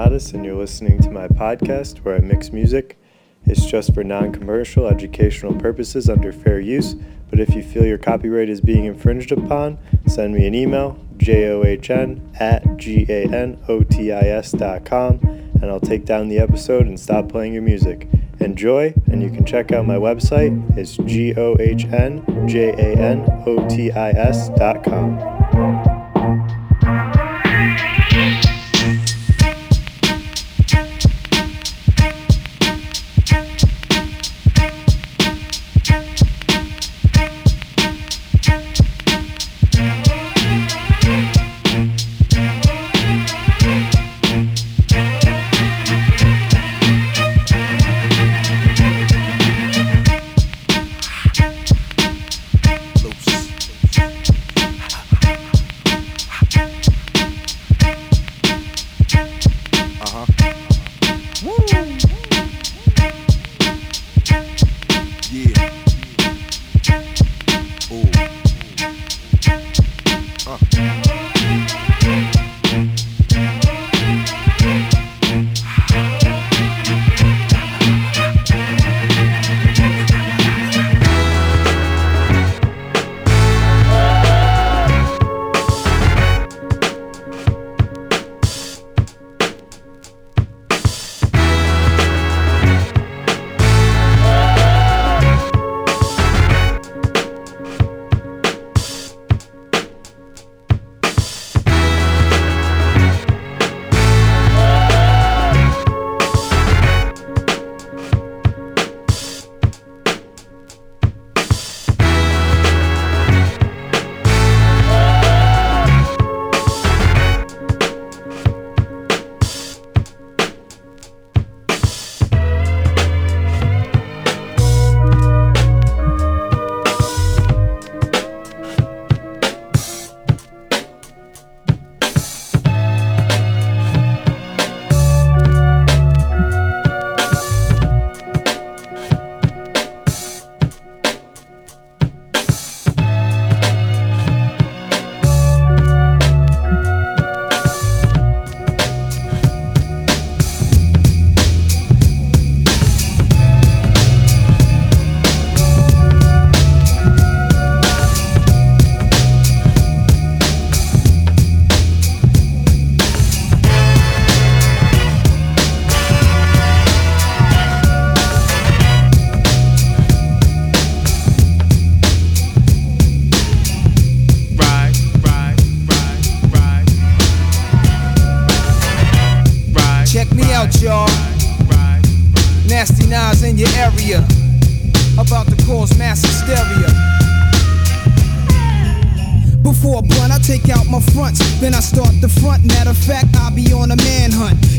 And you're listening to my podcast where I mix music. It's just for non commercial, educational purposes under fair use, but if you feel your copyright is being infringed upon, send me an email, john at ganotis.com, and I'll take down the episode and stop playing your music. Enjoy, and you can check out my website. It's G-O-H-N-J-A-N-O-T-I-S.com.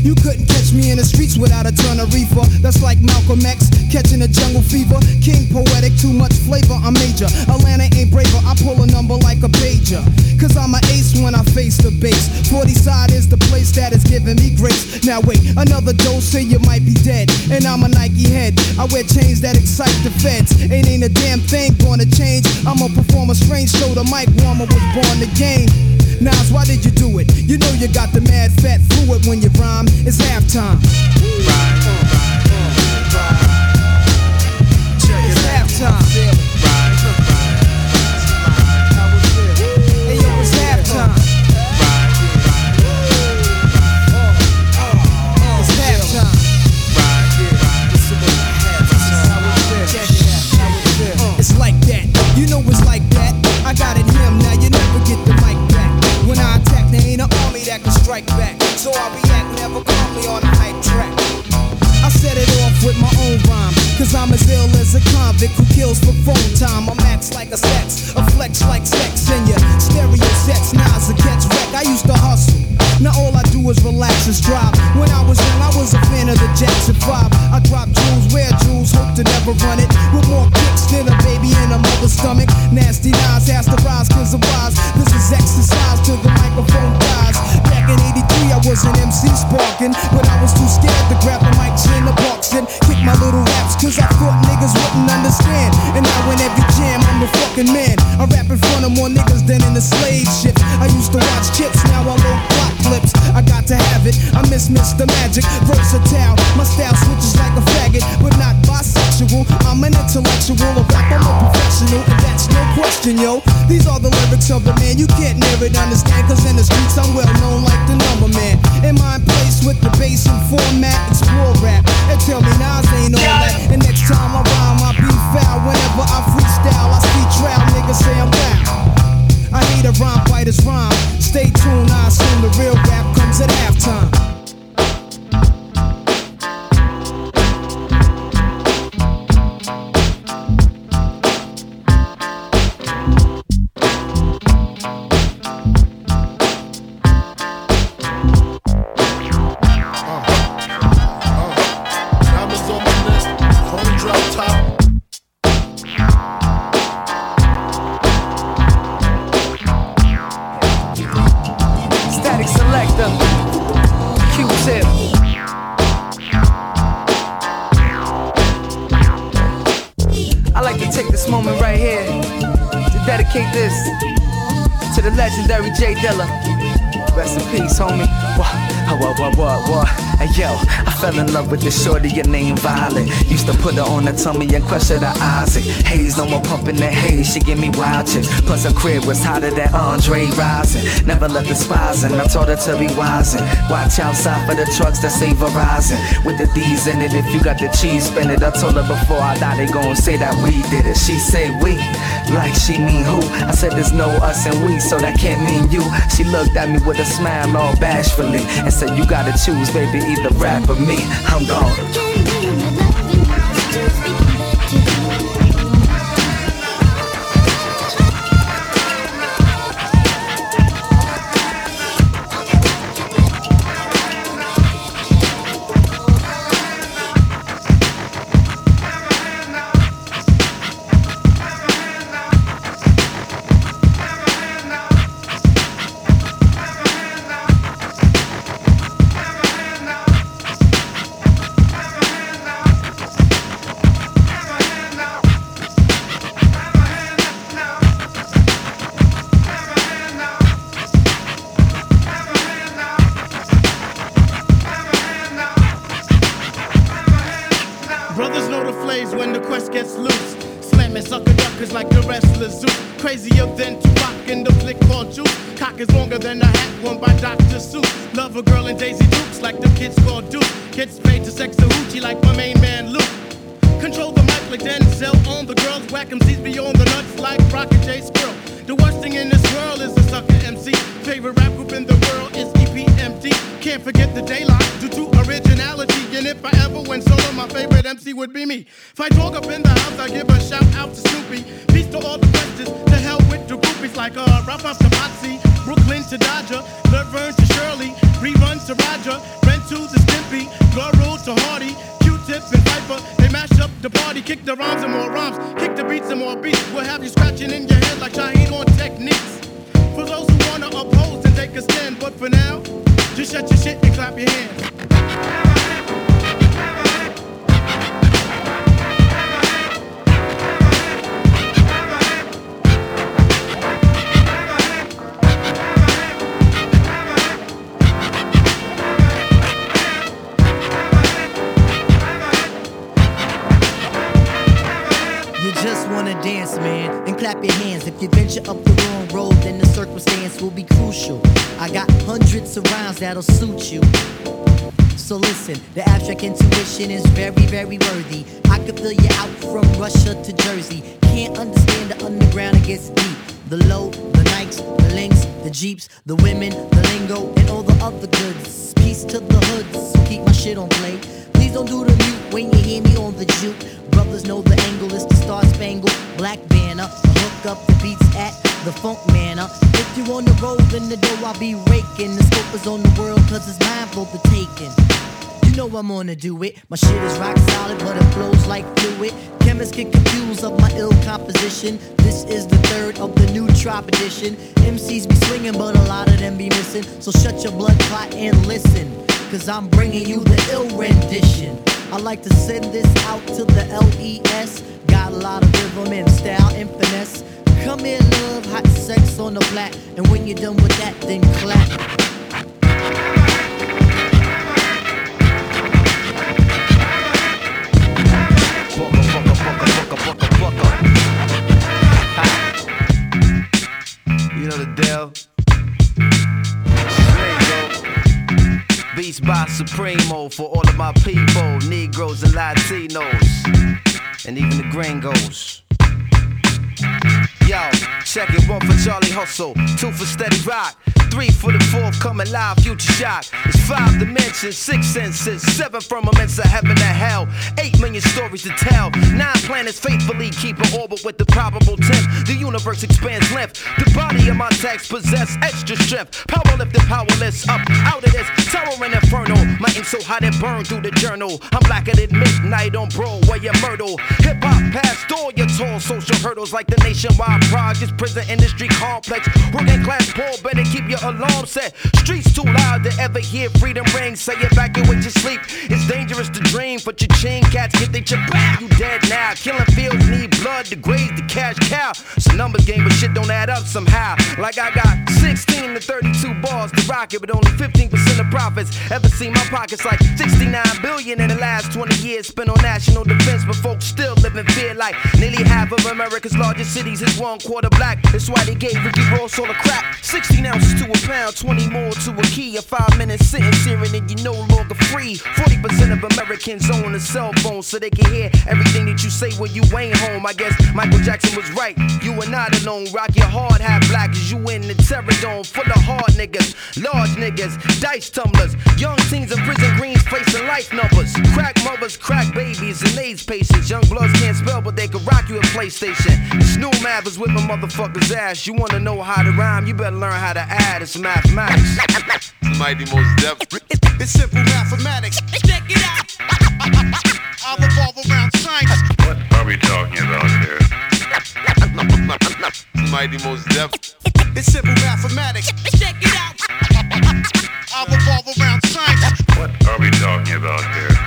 You couldn't catch me in the streets without a ton of reefer. That's like Malcolm X catching a jungle fever. King poetic, too much flavor, I'm major. Atlanta ain't braver, I pull a number like a pager. Cause I'm an ace when I face the base. 40 side is the place that is giving me grace. Now wait, another dose, say you might be dead. And I'm a Nike head. I wear chains that excite the feds. Ain't ain't a damn thing gonna change. I'm a strange, so the mic warmer was born to game. Nas, why did you do it? You know you got the mad fat fluid when you rhyme. It's halftime. It's halftime. Hey, run it. With more kicks than a baby in a mother's stomach. Nasty Nas has to rise cause I'm wise. This is exercise till the microphone dies. Back in 83, I was an MC sparking, but I was too scared to grab the mic in the box and kick my little raps, cause I thought niggas wouldn't understand. And now in every jam, I'm the fucking man. I rap in front of more niggas than in the slave ship. I used to watch chips, now I load plot clips. I got to have it, I miss Mr. Magic, versatile. My style switches like a faggot, but not bisexual. I'm an intellectual, a rap, I'm a professional, and that's no question, yo. These are the lyrics of a man, you can't never understand, cause in the streets I'm well known like the number man. In my place with the bass and format, Q-tip. I like to take this moment right here to dedicate this to the legendary J Dilla. Rest in peace, homie. What, what, what, what, what? Hey, yo, I fell in love with this shorty your name Violet. Used to put her on the tummy and crush her to Isaac. Haze, no more pumping that haze. She give me wild chicks. Plus her crib was hotter than Andre Rising. Never left the spies and I taught her to be wise and watch outside for the trucks that say Verizon. With the D's in it, if you got the cheese, spin it. I told her before I die, they gon' say that we did it. She say we, like she mean who? I said there's no us and we, so that can't mean you. She looked at me with a smile all bashfully and said, You gotta choose, baby, either rap or me. I'm gone. MC. Favorite rap group in the world is EPMD. Can't forget the De La due to originality. And if I ever went solo, my favorite MC would be me. If I talk up in the house, I give a shout out to Snoopy. Peace to all the questions. To hell with the groupies like uh, Ralph to Potsy, Brooklyn to Dodger, Laverne to Shirley, Rerun to Roger, Ren to the Stimpy, Laurel to Hardy, Q-tips and Piper. They mash up the party, kick the rhymes and more rhymes, kick the beats and more beats. We'll have you scratching in your head like Shaheed on techniques. For those who wanna oppose and take a stand, but for now, just shut your shit and clap your hands. That'll suit you. So listen, the abstract intuition is very, very worthy. I could fill you out from Russia to Jersey. Can't understand the underground, it gets deep. The low, the Nikes, the links, the Jeeps, the women, the lingo, and all the other goods. Peace to the hoods, keep my shit on play. Please don't do the mute when you hear me on the juke. Brothers know the angle is the star spangled black banner. Hook up the beats at the funk manner. Uh. If you on the road in the dough, I'll be raking. The scope is on the world, cause it's mine for the taking. You know I'm gonna do it. My shit is rock solid, but it flows like fluid. Chemists get confused of my ill composition. This is the third of the new Trop edition. MCs be swinging, but a lot of them be missing. So shut your blood clot and listen. Cause I'm bringing you the ill rendition. I like to send this out to the LES. Got a lot of rhythm and style and finesse. Come here, love, hot sex on the flat. And when you're done with that, then clap. You know the deal. Beats by Supremo for all of my people, Negroes and Latinos, and even the gringos. Yo, check it. One for Charlie Hustle, two for Steady Rock, three for the fourth coming live, future shock. It's five dimensions, six senses, seven firmaments of heaven and hell, eight million stories to tell. Nine planets faithfully keep an orbit with the probable tenth. The universe expands length. The body of my text possess extra strength. Power lifted, powerless, up out of this towering inferno. My ink so hot it burned through the journal. I'm blacker than midnight on Broadway and Myrtle. Hip hop past all your tall social hurdles like the nationwide projects, prison industry complex. Working class poor, better keep your alarm set. Streets too loud to ever hear freedom ring. Say evacuate your sleep. It's dangerous to dream, but your chain cats get they chip back. You dead now. Killing fields need blood to graze the cash cow. It's a numbers game, but shit don't add up somehow. Like I got 16 to 32 bars to rock it, but only 15% of profits. Ever seen my pockets like 69 billion in the last 20 years spent on national defense, but folks still live in fear like nearly half of America's largest cities is one quarter black. That's why they gave Ricky Ross all the crap. 16 ounces to a pound, 20 more to a key. A five minute sentence hearing and you're no longer free. 40% of Americans own a cell phone so they can hear everything that you say when you ain't home. I guess Michael Jackson was right. You are not alone. Rock your hard hat black as you in the terror dome full of hard niggas, large niggas, dice tumblers, young teens in prison greens facing life numbers. Crack mothers, crack babies, and AIDS patients. Young bloods can't spell, but they can rock you a PlayStation. New math is whipping motherfuckers' ass. You wanna know how to rhyme? You better learn how to add. It's mathematics. Mighty Mos Def. It's simple mathematics. Check it out. I revolve around science. What are we talking about here? Mighty Mos Def. It's simple mathematics. Check it out. I revolve around science. What are we talking about here?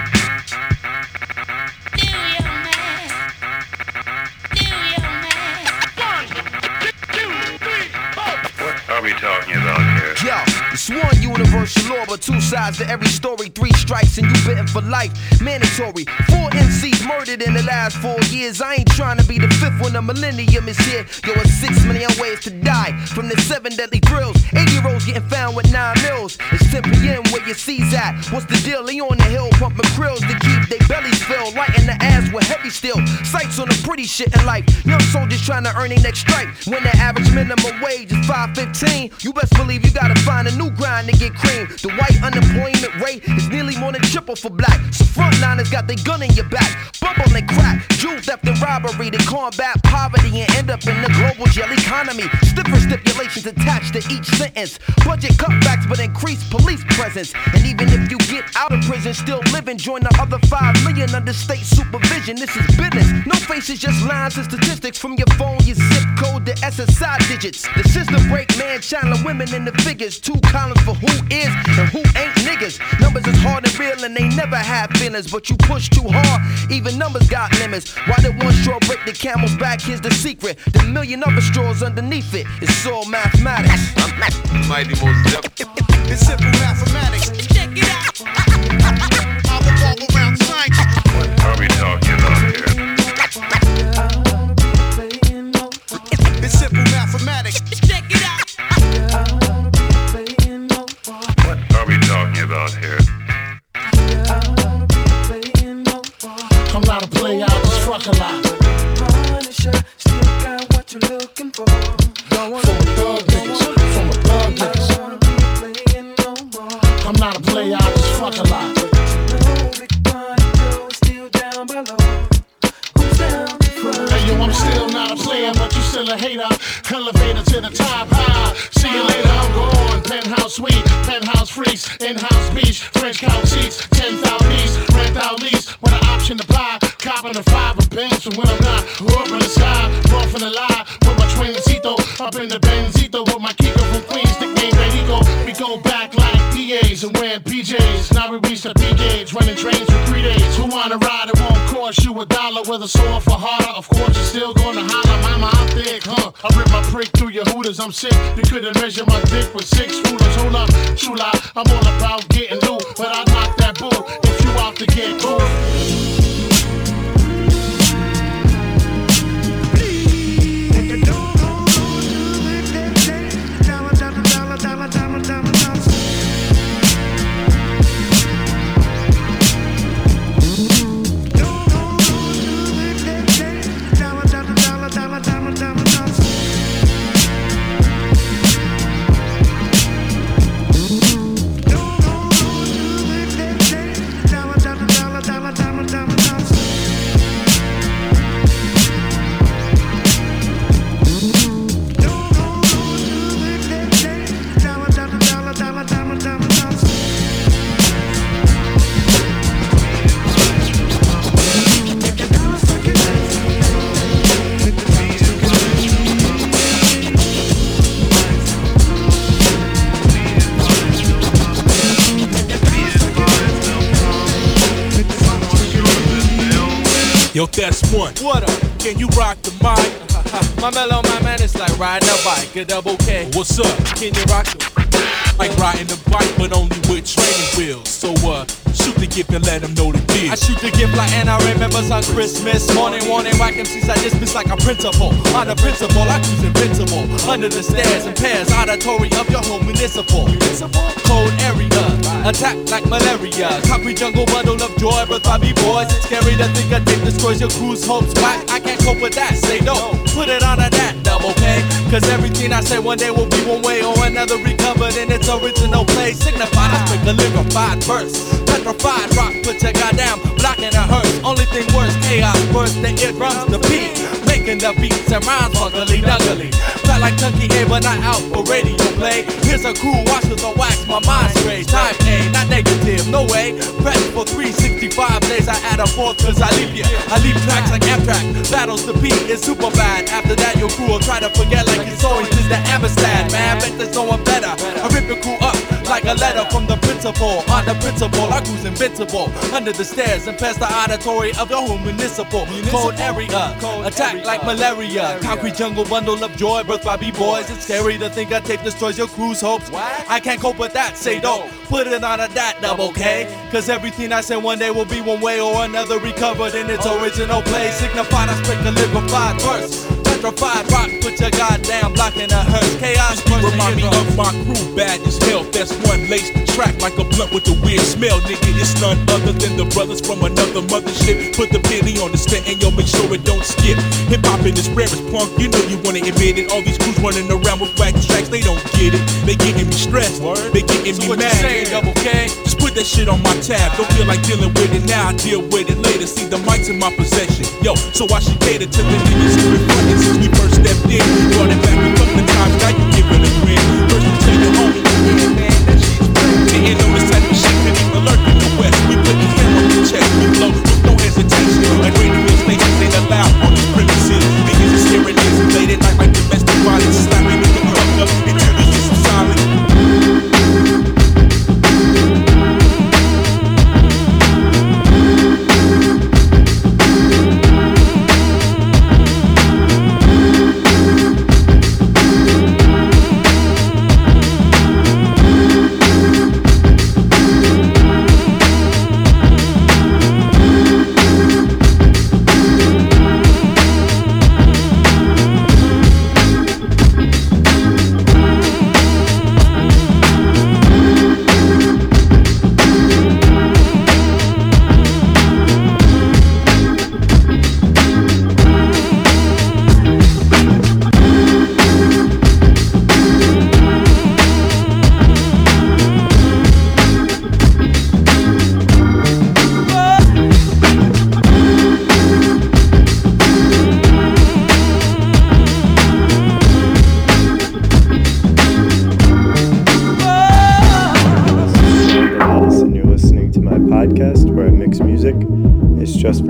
We talking about here? Yo, it's one universal law, but two sides to every story. Three strikes and you bitten for life. Mandatory. Four MCs murdered in the last four years. I ain't trying to be the fifth when the millennium is here. Yo, it's six million ways to die from the seven deadly thrills. Eight year olds getting found with nine mils. It's 10 p.m. where your C's at. What's the deal? They on the hill pumping krills to keep their bellies filled. Lighting the ass with heavy steel. Sights on the pretty shit in life. Young soldiers trying to earn their next strike. When the average minimum wage is 515, you best believe you gotta find a new grind to get cream. The white unemployment rate is nearly more than triple for black. So frontliners got their gun in your back. And crack, jewel theft and robbery to combat poverty and end up in the global jail economy. Stiffer stipulations attached to each sentence. Budget cutbacks but increased police presence. And even if you get out of prison, still living, join the other 5 million under state supervision. This is business. No faces, just lines and statistics from your phone, your zip code, the SSI digits. The system break man, channeling women in the figures. Two columns for who is and who ain't niggas. Numbers is hard and real and they never have feelings, but you push too hard. Even numbers got limits. Why did one straw break the camel's back? Here's the secret. The million other straws underneath it. It's all mathematics. Mighty Mos Def. It's simple mathematics. Check it out. I revolve around science. What are we talking about here? It's simple mathematics. Copping a five of from when I'm not, up in the sky, born from the lie, with my twincito, up in the Benzito, with my Kiko from Queens, nickname Benito, we go back like PAs and wearing PJs, now we reach the P gauge, running trains for three days, who wanna ride, it won't cost you a dollar, whether sore for harder, of course you're still gonna holler, mama, I'm thick, huh, I rip my prick through your hooters, I'm sick, you couldn't measure my dick with six rulers, hold up, chula, I'm all about getting loot, but I knock that bull if you out to get cool. Yo, that's one. What up? Can you rock the mic? My mellow, my man, it's like riding a bike, a double K. What's up? Can you rock the Like riding a bike, but only with training wheels. So, uh, shoot the gift and let them know the deal. I shoot the gift like and I remember on Christmas morning, warning, whack MCs I dismiss like a principal. On the principle, I cruise invincible. Under the stairs and pairs, auditory of your home municipal. Cold area, attack like malaria. Concrete jungle bundle of joy, but by me boys, it's scary to think a dick destroys your crew's hopes. Whack, I can't cope with that. Say no, put it on a that double, okay? Cause everything I say one day will be one way or another recovered in its original place. Signified, I speak a lyrified verse. Petrified rock, put your goddamn block in a hearse. Only thing worse, chaos burst the eardrums, the beat. Making the beats and rhymes fuggly duggly. Felt like Tucky A, but not out for radio play. Here's a cool watch with the wax, my mind straight. Type A, not negative, no way. Press for 365 days, I add a fourth cause I leave you. I leave tracks like Amtrak. Battles the beat is super bad. After that, your crew will try to forget like it's always is the Amistad, man. Bet there's no one better. I rip your crew up like a letter from the principal. On the principal, I cruise invincible. Under the stairs and past the auditory of your home municipal. Cold area, attack like malaria. Concrete jungle bundle of joy, birthed by B-boys. It's scary to think a tape destroys your crew's hopes. I can't cope with that, say don't. Put it on a that double K. Cause everything I say one day will be one way or another recovered in its original place. Signified, I speak the liquefied verse. Rock, put your goddamn block in a hearse. Chaos, You remind me of my crew, bad as hell. That's one lace the track like a blunt with a weird smell, nigga. It's none other than the brothers from another mothership. Put the penny on the stand and yo, make sure it don't skip. Hip hop in its rarest punk, you know you wanna admit it. All these crews running around with whack tracks, they don't get it. They getting me stressed, they getting me What you mad. saying, double K? That shit on my tab. Don't feel like dealing with it now. I deal with it later. See the mic's in my possession. Yo, so I should cater to the niggas who since we first stepped in. It back a of times. Now you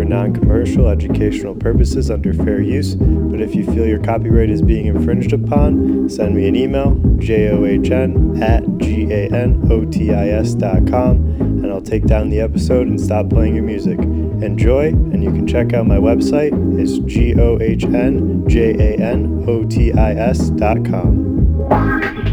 for non commercial, educational purposes under fair use, but if you feel your copyright is being infringed upon, send me an email, john at ganotis.com, and I'll take down the episode and stop playing your music. Enjoy, and you can check out my website, it's gohnjanotis.com.